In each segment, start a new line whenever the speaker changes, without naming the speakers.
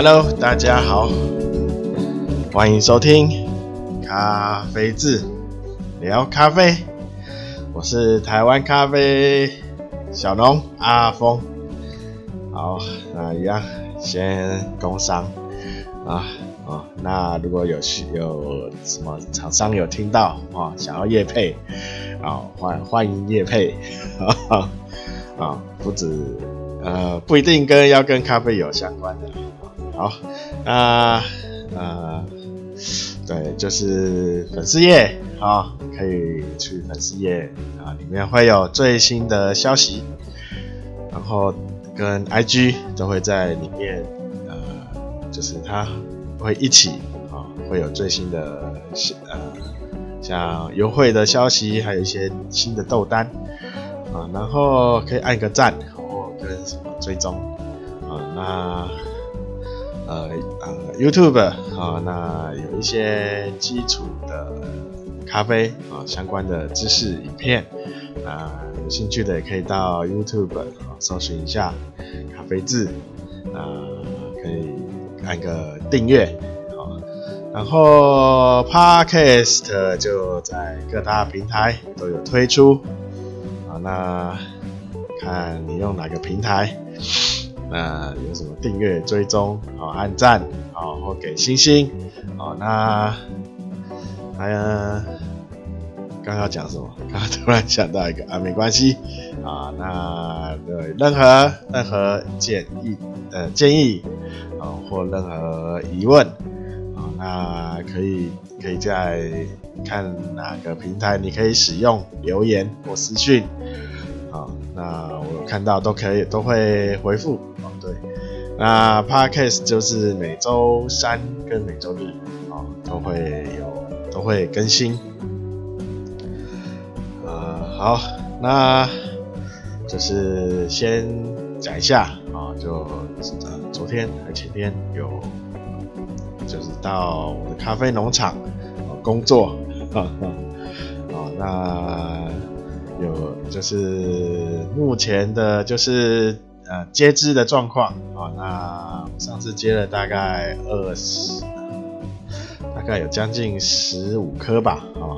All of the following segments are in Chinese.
Hello，大家好，欢迎收听咖啡志聊咖啡。我是台湾咖啡小农阿峰。好，那一样先工商啊。哦，那如果有需有什么厂商有听到啊，想要业配啊，欢欢迎业配啊啊，不止呃不一定跟要跟咖啡有相关的。好，那呃对，就是粉丝页啊，可以去粉丝页啊，里面会有最新的消息，然后跟 IG 都会在里面，呃，就是它。会一起啊，会有最新的呃，像优惠的消息，还有一些新的豆单啊，然后可以按个赞或跟什么追踪啊，那呃呃 YouTube 啊，那有一些基础的咖啡啊相关的知识影片啊，有兴趣的也可以到 YouTube 啊搜寻一下咖啡志啊，可以。按个订阅，啊，然后 Podcast 就在各大平台都有推出，啊，那看你用哪个平台，那有什么订阅、追踪、好按赞、好或给星星，好，那还有刚刚讲什么？刚刚突然想到一个啊，没关系，啊，那对任何任何建议呃建议。啊，或任何疑问啊，那可以可以在看哪个平台，你可以使用留言或私讯啊，那我看到都可以都会回复哦。对，那 Podcast 就是每周三跟每周日啊都会有都会更新。呃，好，那就是先讲一下啊，就。昨天和前天有，就是到我的咖啡农场工作，啊，那有就是目前的，就是呃接枝的状况啊，那上次接了大概二十，大概有将近十五颗吧，啊，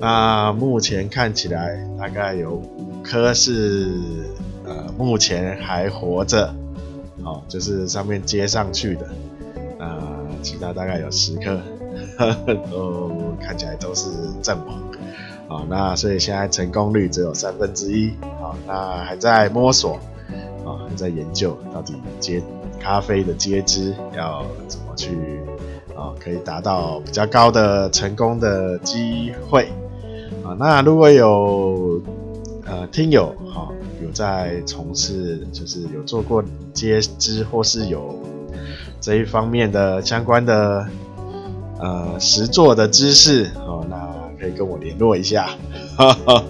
那目前看起来大概有五颗是呃目前还活着。哦，就是上面接上去的，呃，其他大概有十颗，都看起来都是正黄，啊、哦，那所以现在成功率只有三分之一，啊、哦，那还在摸索，啊、哦，还在研究到底接咖啡的接枝要怎么去，啊、可以达到比较高的成功的机会，啊、那如果有呃听友，哈、哦。有在从事，就是有做过接枝或是有这一方面的相关的呃实作的知识哦，那可以跟我联络一下，呵 呵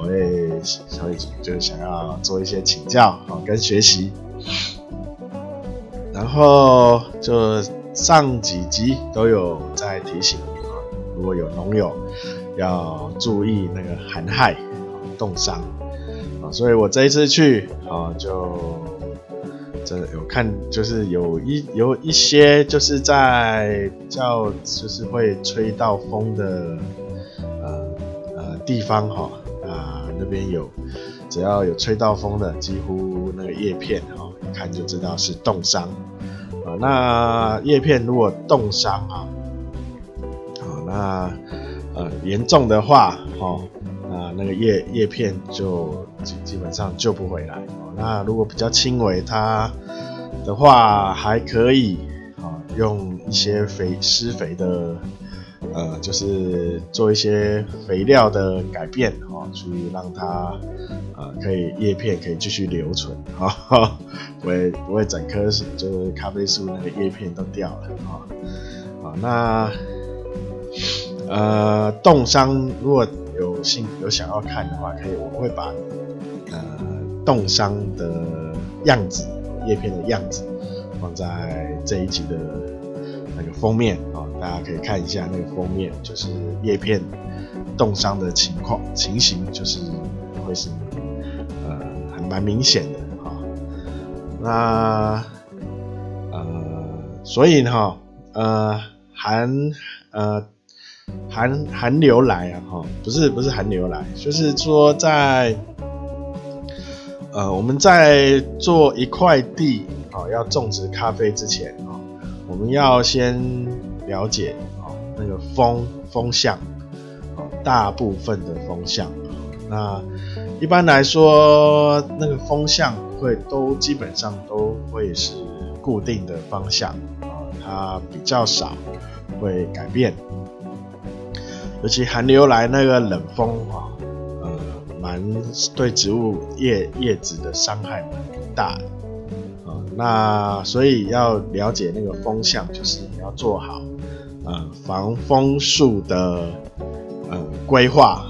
我也所以就想要做一些请教啊跟学习，然后就上几集都有在提醒啊，如果有农友要注意那个寒害冻伤啊。所以我这一次去啊，就这有看，就是有一有一些就是在比较就是会吹到风的地方哈啊那边有，只要有吹到风的，几乎那个叶片哈一看就知道是冻伤啊。那叶片如果冻伤啊，好那呃严重的话哈。啊，那个叶叶片就基基本上救不回来哦。那如果比较轻微，它的话还可以啊，用一些肥施肥的，呃，就是做一些肥料的改变哦，去让它呃可以叶片可以继续留存 啊，不会不会整棵就是咖啡树那个叶片都掉了啊啊。那呃冻伤如果。有兴有想要看的话，可以，我会把呃冻伤的样子，叶片的样子放在这一集的那个封面啊、哦，大家可以看一下那个封面，就是叶片冻伤的情况情形，就是会是呃还蛮明显的哈、哦。那呃所以哈，呃，寒呃寒寒流来啊，哈，不是不是寒流来，就是说在呃我们在做一块地啊，要种植咖啡之前啊，我们要先了解啊那个风风向啊，大部分的风向，那一般来说那个风向会都基本上都会是。固定的方向啊，它比较少会改变，尤其寒流来那个冷风啊，呃，蛮对植物叶叶子的伤害蛮大的。那所以要了解那个风向，就是你要做好呃防风树的呃规划，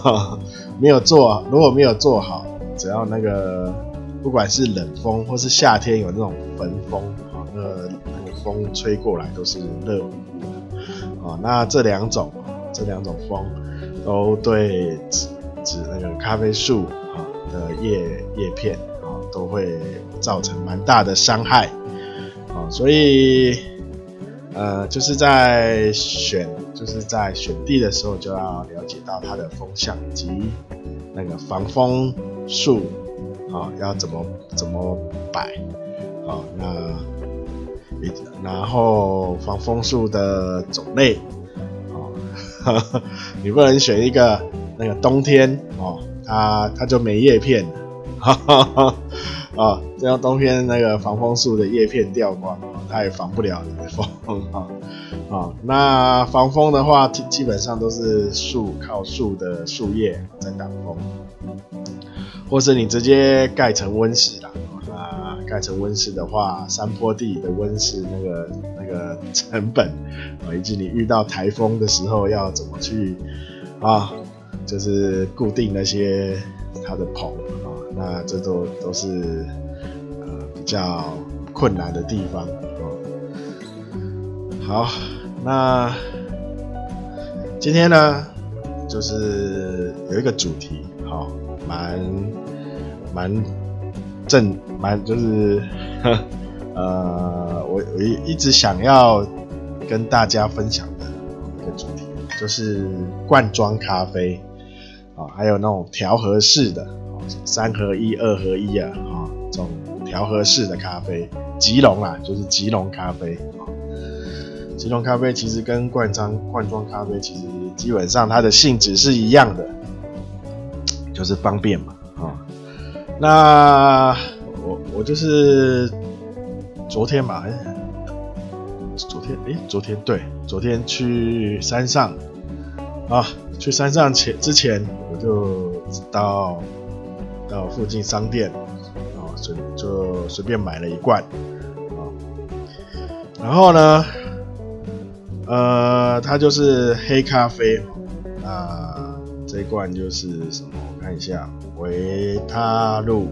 没有做，如果没有做好，只要那个。不管是冷风或是夏天有那种焚风啊，那那个风吹过来都是热乎乎的啊。那这两种啊这两种风都对指指那个咖啡树啊的叶叶片都会造成蛮大的伤害啊。所以呃就是在选就是在选地的时候就要了解到它的风向以及那个防风树。啊，要怎么怎么摆？啊，那然后防风树的种类，啊，你不能选一个那个冬天哦，它它就没叶片，哈哈哈，啊，这样冬天那个防风树的叶片掉光，它也防不了你的风，啊啊，那防风的话，基本上都是树靠树的树叶在挡风。或是你直接盖成温室啦，啊，盖成温室的话，山坡地的温室那个那个成本啊，以及你遇到台风的时候要怎么去啊，就是固定那些它的棚，那这都都是呃比较困难的地方哦。好，那今天呢，就是有一个主题，好，蛮。蛮正，蛮就是，呃，我我一直想要跟大家分享的一个主题，就是罐装咖啡啊，还有那种调和式的，三合一、二合一啊，啊，这种调和式的咖啡，吉隆啊，就是吉隆咖啡啊，即溶咖啡其实跟罐装罐装咖啡其实基本上它的性质是一样的，就是方便嘛。啊那我我就是昨天吧，昨天哎，昨天对，昨天去山上啊，去山上前之前我就到到附近商店啊，随就随便买了一罐啊，然后呢，呃，它就是黑咖啡啊，这一罐就是什么？我看一下。维他露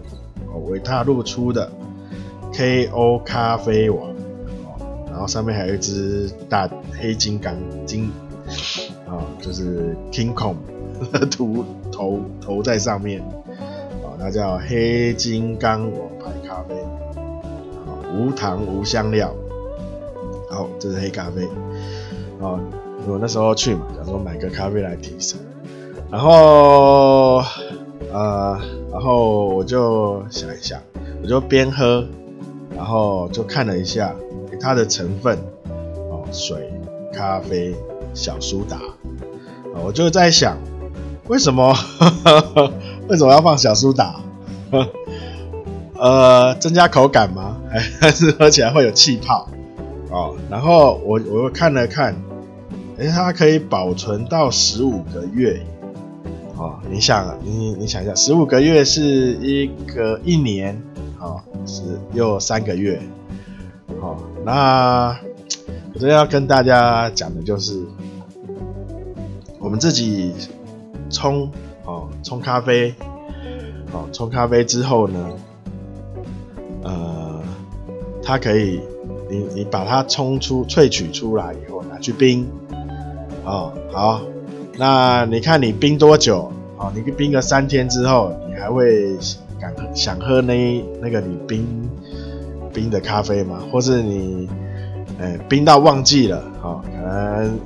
哦，维他露出的 KO 咖啡网哦，然后上面还有一只大黑金刚金啊，就是 King Kong 图头头在上面它，叫黑金刚王牌咖啡，无糖无香料，好，这是黑咖啡啊，我那时候去嘛，想说买个咖啡来提神，然后。呃，然后我就想一想，我就边喝，然后就看了一下它的成分，哦，水、咖啡、小苏打，我就在想，为什么为什么要放小苏打？呃，增加口感吗？还是喝起来会有气泡？哦，然后我我又看了看，诶，它可以保存到十五个月。哦，你想，你你想一下，十五个月是一个一年，哦，是又三个月，哦，那我这要跟大家讲的就是，我们自己冲，哦，冲咖啡，哦，冲咖啡之后呢，呃，它可以，你你把它冲出萃取出来以后拿去冰，哦，好。那你看你冰多久？哦，你冰个三天之后，你还会敢想喝那那个你冰冰的咖啡吗？或是你哎，冰到忘记了，哦，可能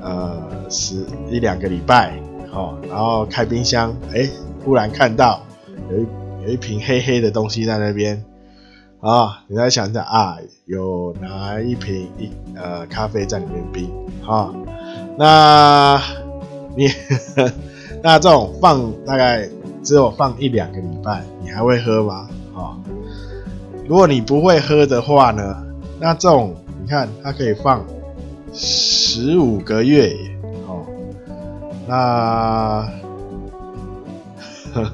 呃十一两个礼拜，哦，然后开冰箱，哎，忽然看到有一有一瓶黑黑的东西在那边，啊、你再想想啊，有拿一瓶一呃咖啡在里面冰，啊、那你 那这种放大概只有放一两个礼拜，你还会喝吗？啊、如果你不会喝的话呢，那这种。你看，它可以放十五个月，那，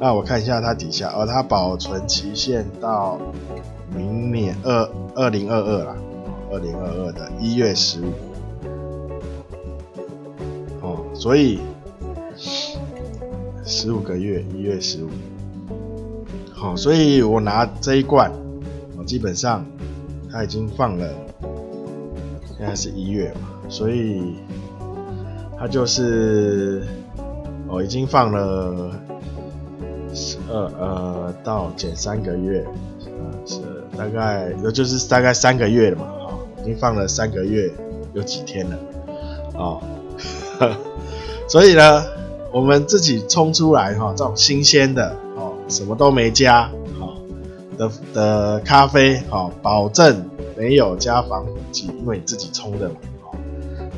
那我看一下它底下，哦，它保存期限到明年二二零二二啦，二零二二的一月十五，哦，所以十五个月，一月十五，好，所以我拿这一罐，我基本上它已经放了。现在是一月嘛，所以它就是哦，已经放了十二呃到减三个月，呃是大概也就是大概三个月了嘛，哈、哦，已经放了三个月有几天了，哦，所以呢，我们自己冲出来哈、哦，这种新鲜的哦，什么都没加，哦、的的咖啡，哦，保证。没有加防腐剂，因为你自己冲的嘛，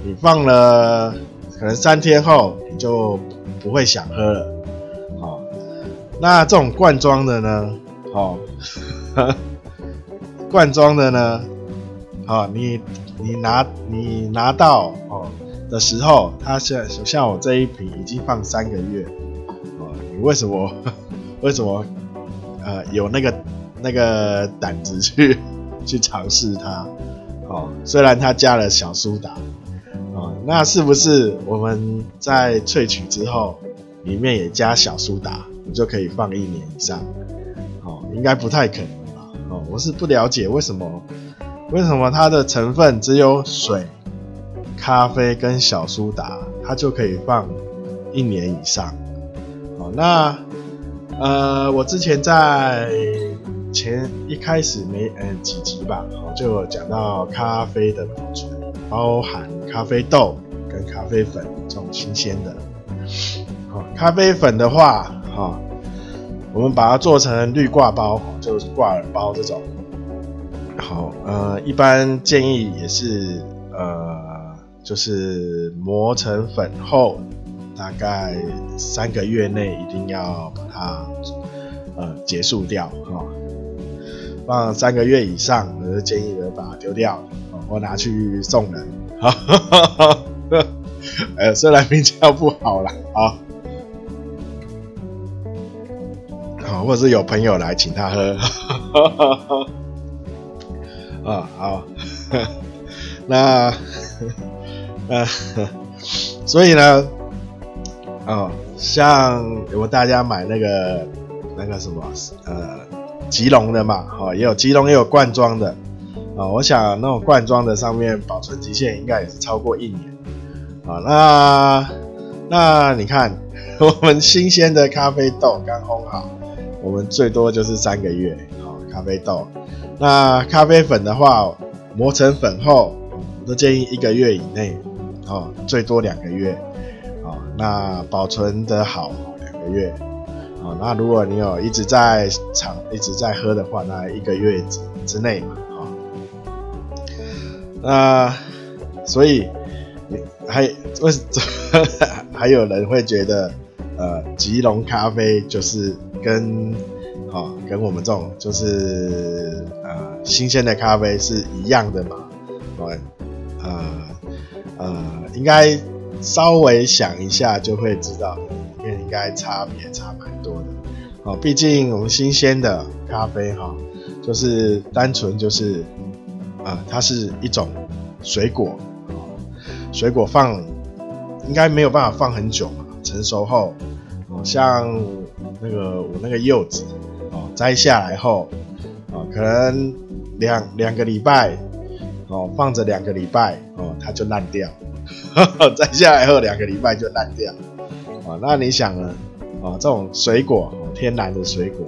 你放了可能三天后你就不会想喝了，好，那这种罐装的呢，好，罐装的呢，好，你你拿你拿到哦的时候，它像像我这一瓶已经放三个月，哦，你为什么为什么呃有那个那个胆子去？去尝试它，哦，虽然它加了小苏打，哦，那是不是我们在萃取之后，里面也加小苏打，你就可以放一年以上？哦，应该不太可能吧？哦，我是不了解为什么，为什么它的成分只有水、咖啡跟小苏打，它就可以放一年以上？哦，那呃，我之前在。前一开始没嗯几集吧，就讲到咖啡的保存，包含咖啡豆跟咖啡粉这种新鲜的。好，咖啡粉的话，哈，我们把它做成绿挂包，就是挂耳包这种。好，呃，一般建议也是呃，就是磨成粉后，大概三个月内一定要把它呃结束掉，哈。放三个月以上，我就建议的把它丢掉，或拿去送人。哈哈哈哈哈！虽然名叫不好啦，啊，好，或者是有朋友来请他喝。哈哈哈啊，好，那，呃，所以呢，哦，像如果大家买那个那个什么，呃。吉隆的嘛，哦，也有吉隆，也有罐装的，啊，我想那种罐装的上面保存期限应该也是超过一年，啊，那那你看我们新鲜的咖啡豆刚烘好，我们最多就是三个月，啊，咖啡豆，那咖啡粉的话磨成粉后，我都建议一个月以内，哦，最多两个月，啊，那保存得好两个月。哦，那如果你有一直在尝、一直在喝的话，那一个月之之内嘛，那所以还为什么还有人会觉得，呃，吉隆咖啡就是跟啊、哦、跟我们这种就是呃新鲜的咖啡是一样的嘛？对，呃呃，应该稍微想一下就会知道。应该差别差蛮多的，哦，毕竟我们新鲜的咖啡哈，就是单纯就是，呃，它是一种水果，水果放应该没有办法放很久嘛，成熟后，哦，像那个我那个柚子，哦，摘下来后，哦，可能两两个礼拜，哦，放着两个礼拜，哦，它就烂掉，摘下来后两个礼拜就烂掉。那你想呢？啊，这种水果，天然的水果，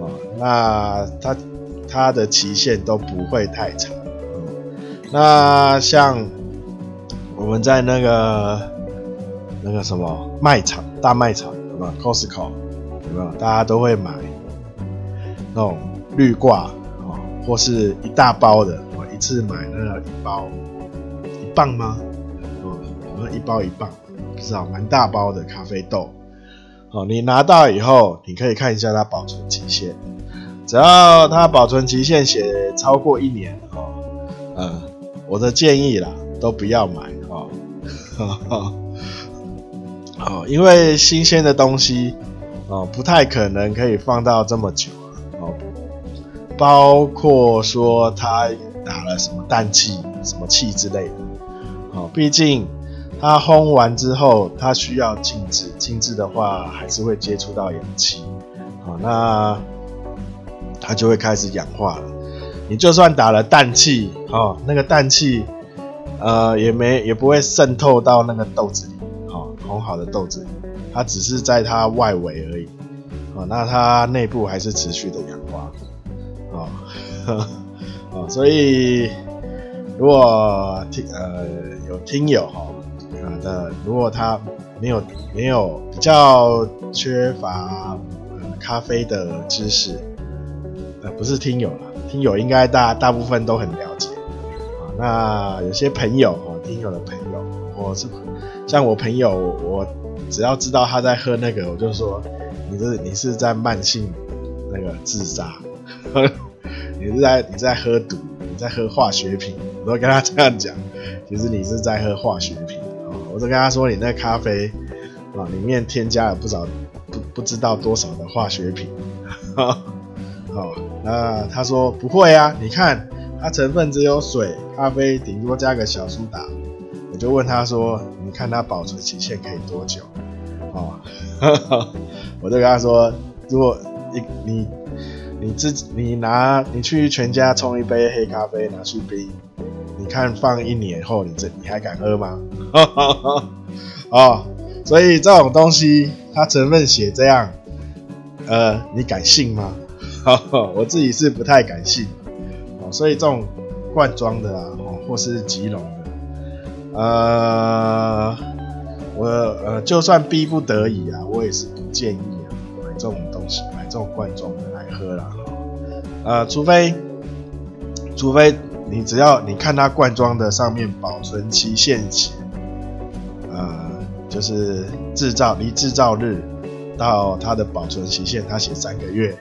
啊，那它它的期限都不会太长，那像我们在那个那个什么卖场、大卖场，有没有？Costco 有没有？大家都会买那种绿挂哦，或是一大包的，我一次买那个一包一磅吗？哦，有没有一包一磅，不知道，蛮大包的咖啡豆。哦，你拿到以后，你可以看一下它保存期限，只要它保存期限写超过一年，哦，呃。我的建议啦，都不要买哦，哦，因为新鲜的东西哦，不太可能可以放到这么久哦，包括说它打了什么氮气、什么气之类的哦，毕竟它烘完之后，它需要静置，静置的话还是会接触到氧气，哦，那它就会开始氧化了。你就算打了氮气，哦，那个氮气，呃，也没也不会渗透到那个豆子里，哦，烘好的豆子里，它只是在它外围而已，哦，那它内部还是持续的氧化，哦，呵 哦，所以如果听呃有听友哈，呃，如果他没有没有比较缺乏咖啡的知识，不是听友啦。听友应该大大部分都很了解啊，那有些朋友哦，听友的朋友，我是像我朋友，我只要知道他在喝那个，我就说你是你是在慢性那个自杀，你是在你在喝毒，你在喝化学品，我都跟他这样讲，其实你是在喝化学品啊，我都跟他说你那咖啡啊里面添加了不少不不知道多少的化学品，哦。那他说不会啊，你看它成分只有水、咖啡，顶多加个小苏打。我就问他说，你看它保存期限可以多久？哦，我就跟他说，如果你你你自己你拿你去全家冲一杯黑咖啡拿去冰，你看放一年后你这你还敢喝吗？哦，所以这种东西它成分写这样，呃，你敢信吗？我自己是不太敢信，哦所以这种罐装的啊，或是即溶的，呃，我呃就算逼不得已啊，我也是不建议啊买这种东西，买这种罐装的来喝啦。呃，除非除非你只要你看它罐装的上面保存期限写，呃，就是制造离制造日到它的保存期限，它写三个月。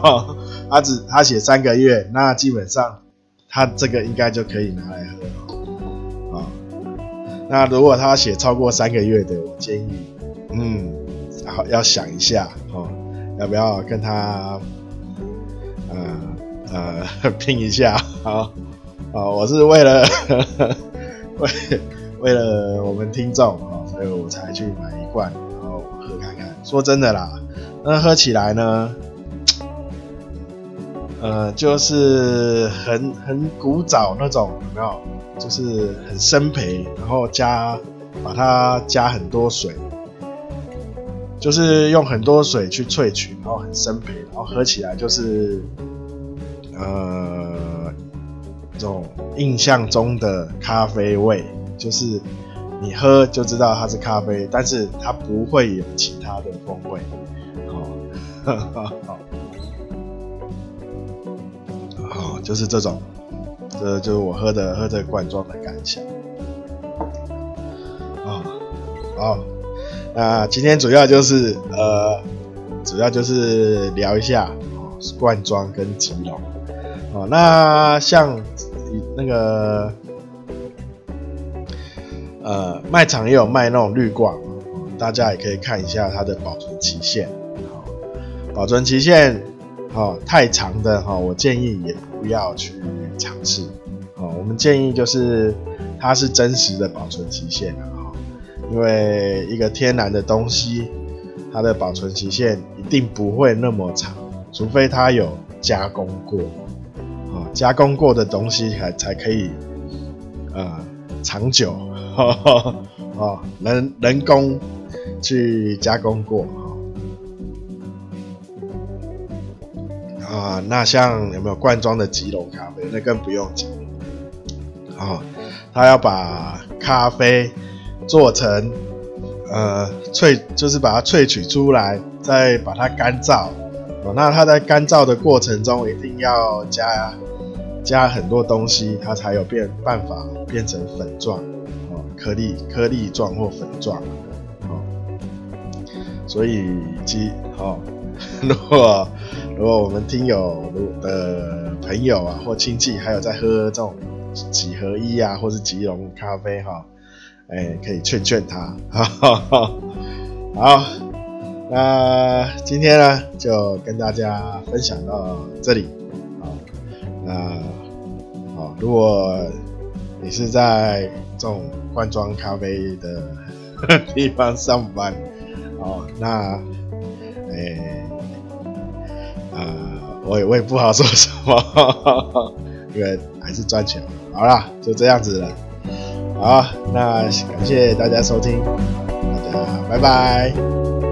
他只他写三个月，那基本上他这个应该就可以拿来喝啊、那如果他写超过三个月的，我建议，嗯，好要想一下哦，要不要跟他呃呃 拼一下？好啊、哦，我是为了 为为了我们听众啊，所以我才去买一罐，说真的啦，那喝起来呢？呃，就是很很古早那种，有没有？就是很生培，然后加把它加很多水，就是用很多水去萃取，然后很生培，然后喝起来就是呃这种印象中的咖啡味，就是你喝就知道它是咖啡，但是它不会有其他的风味，哦，好。就是这种，这就是我喝的喝这罐装的感想。啊，好，那今天主要就是呃，主要就是聊一下哦，罐装跟即溶。哦，那像那个呃卖场也有卖那种绿挂，大家也可以看一下它的保存期限。保存期限。哦，太长的哈，我建议也不要去尝试。哦，我们建议就是它是真实的保存期限啊，因为一个天然的东西，它的保存期限一定不会那么长，除非它有加工过。哦，加工过的东西才才可以呃长久。哦，人人工去加工过。啊，那像有没有罐装的吉隆咖啡？那更不用讲。哦，他要把咖啡做成呃萃，就是把它萃取出来，再把它干燥。哦，那它在干燥的过程中，一定要加加很多东西，它才有变办法变成粉状，颗粒颗粒状或粉状，哦，所以其哦，如果如果我们听友的朋友啊或亲戚还有在喝这种几合一啊或是吉隆咖啡哈，哎，可以劝劝他，哈哈哈好。那今天呢，就跟大家分享到这里。好，那好，如果你是在这种罐装咖啡的 地方上班，哦，那，诶、欸，呃，我也我也不好说什么，因为还是赚钱嘛。好啦，就这样子了。好，那感谢大家收听，大家拜拜。